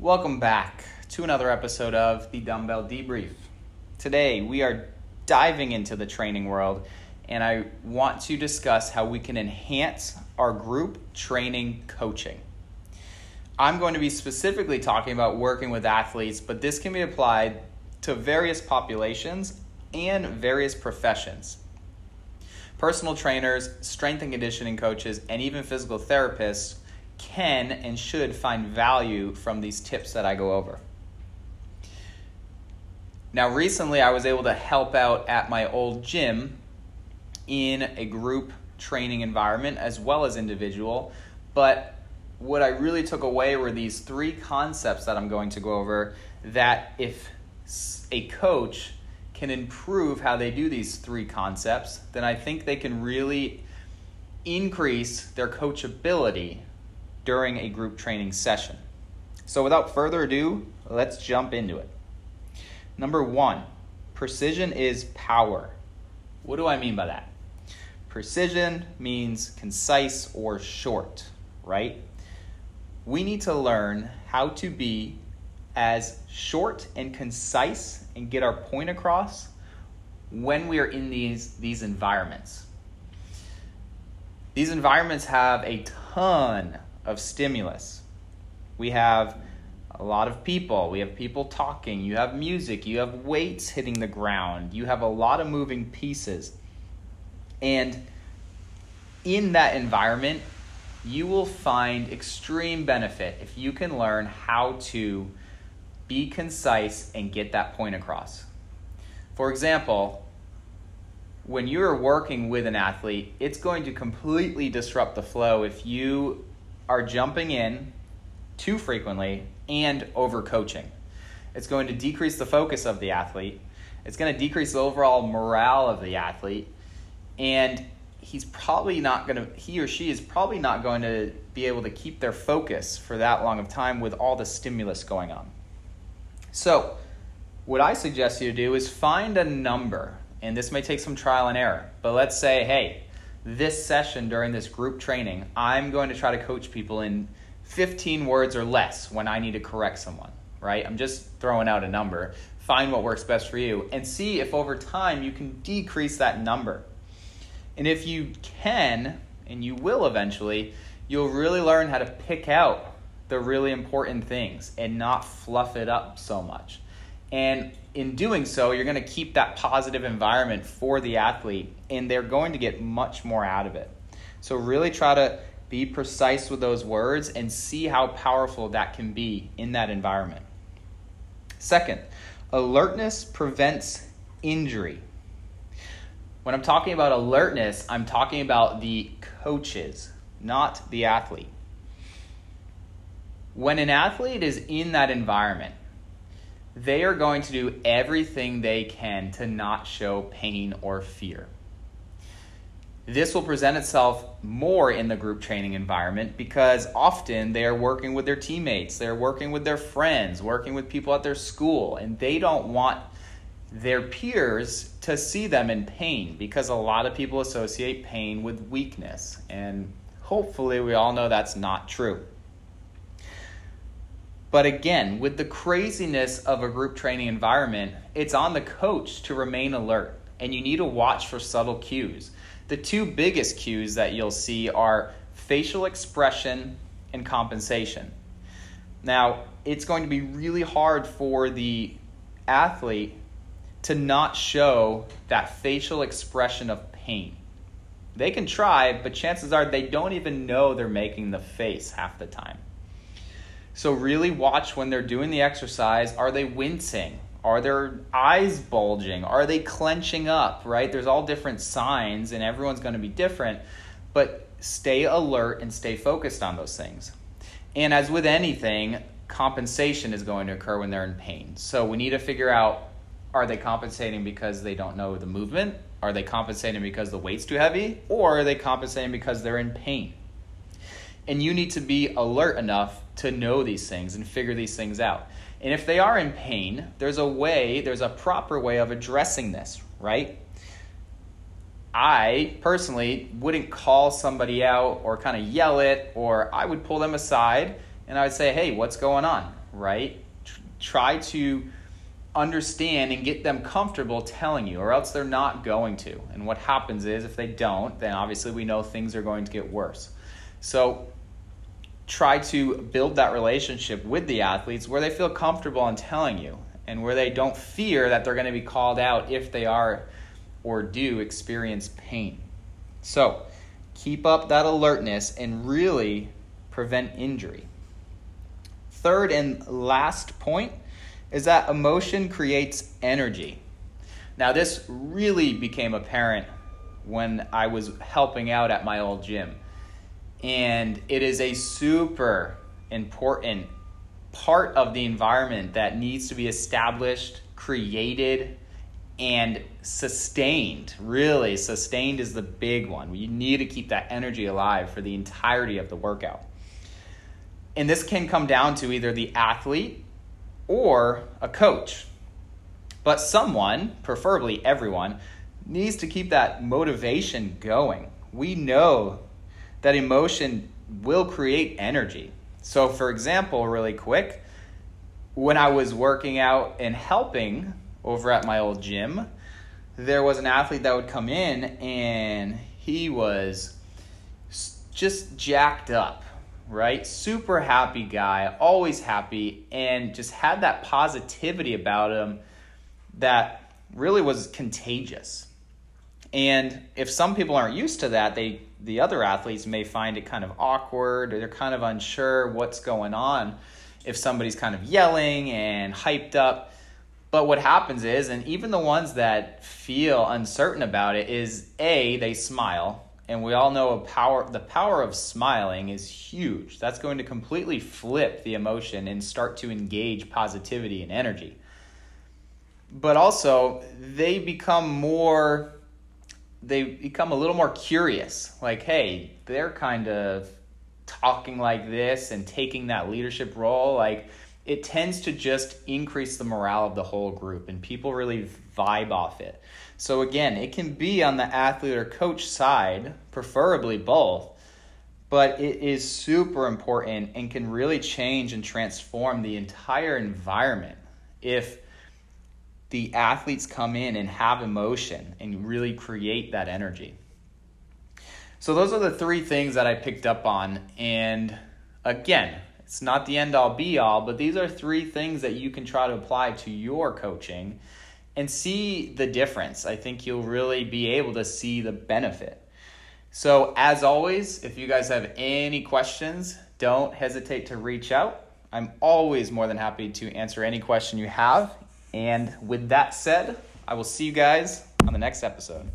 Welcome back to another episode of the Dumbbell Debrief. Today we are diving into the training world and I want to discuss how we can enhance our group training coaching. I'm going to be specifically talking about working with athletes, but this can be applied to various populations and various professions. Personal trainers, strength and conditioning coaches, and even physical therapists can and should find value from these tips that I go over. Now, recently I was able to help out at my old gym in a group training environment as well as individual, but what I really took away were these three concepts that I'm going to go over that if a coach can improve how they do these three concepts, then I think they can really increase their coachability during a group training session. So, without further ado, let's jump into it. Number one, precision is power. What do I mean by that? Precision means concise or short, right? We need to learn how to be as short and concise and get our point across when we are in these, these environments. These environments have a ton of stimulus. We have a lot of people. We have people talking. You have music. You have weights hitting the ground. You have a lot of moving pieces. And in that environment, you will find extreme benefit if you can learn how to be concise and get that point across. For example, when you're working with an athlete, it's going to completely disrupt the flow if you are jumping in too frequently and overcoaching. It's going to decrease the focus of the athlete. It's going to decrease the overall morale of the athlete. And he's probably not going to, he or she is probably not going to be able to keep their focus for that long of time with all the stimulus going on. So, what I suggest you do is find a number, and this may take some trial and error, but let's say, hey, this session during this group training, I'm going to try to coach people in 15 words or less when I need to correct someone, right? I'm just throwing out a number. Find what works best for you and see if over time you can decrease that number. And if you can, and you will eventually, you'll really learn how to pick out the really important things and not fluff it up so much. And in doing so, you're going to keep that positive environment for the athlete, and they're going to get much more out of it. So, really try to be precise with those words and see how powerful that can be in that environment. Second, alertness prevents injury. When I'm talking about alertness, I'm talking about the coaches, not the athlete. When an athlete is in that environment, they are going to do everything they can to not show pain or fear. This will present itself more in the group training environment because often they are working with their teammates, they're working with their friends, working with people at their school, and they don't want their peers to see them in pain because a lot of people associate pain with weakness. And hopefully, we all know that's not true. But again, with the craziness of a group training environment, it's on the coach to remain alert, and you need to watch for subtle cues. The two biggest cues that you'll see are facial expression and compensation. Now, it's going to be really hard for the athlete to not show that facial expression of pain. They can try, but chances are they don't even know they're making the face half the time. So, really watch when they're doing the exercise. Are they wincing? Are their eyes bulging? Are they clenching up, right? There's all different signs, and everyone's going to be different, but stay alert and stay focused on those things. And as with anything, compensation is going to occur when they're in pain. So we need to figure out are they compensating because they don't know the movement? Are they compensating because the weight's too heavy? Or are they compensating because they're in pain? And you need to be alert enough to know these things and figure these things out. And if they are in pain, there's a way, there's a proper way of addressing this, right? I personally wouldn't call somebody out or kind of yell it, or I would pull them aside and I would say, hey, what's going on? right? Try to understand and get them comfortable telling you, or else they're not going to. And what happens is, if they don't, then obviously we know things are going to get worse. So try to build that relationship with the athletes where they feel comfortable in telling you and where they don't fear that they're going to be called out if they are or do experience pain. So keep up that alertness and really prevent injury. Third and last point is that emotion creates energy. Now, this really became apparent when I was helping out at my old gym. And it is a super important part of the environment that needs to be established, created, and sustained. Really, sustained is the big one. You need to keep that energy alive for the entirety of the workout. And this can come down to either the athlete or a coach. But someone, preferably everyone, needs to keep that motivation going. We know that emotion will create energy. So, for example, really quick, when I was working out and helping over at my old gym, there was an athlete that would come in and he was just jacked up right? Super happy guy, always happy, and just had that positivity about him that really was contagious. And if some people aren't used to that, they the other athletes may find it kind of awkward or they're kind of unsure what's going on if somebody's kind of yelling and hyped up. But what happens is, and even the ones that feel uncertain about it, is A, they smile. And we all know a power the power of smiling is huge. That's going to completely flip the emotion and start to engage positivity and energy. But also they become more they become a little more curious. Like hey they're kind of talking like this and taking that leadership role. Like it tends to just increase the morale of the whole group and people really vibe off it. So again, it can be on the athlete or coach side, preferably both, but it is super important and can really change and transform the entire environment. If the athletes come in and have emotion and really create that energy. So those are the three things that I picked up on and again, it's not the end all be all, but these are three things that you can try to apply to your coaching and see the difference. I think you'll really be able to see the benefit. So, as always, if you guys have any questions, don't hesitate to reach out. I'm always more than happy to answer any question you have. And with that said, I will see you guys on the next episode.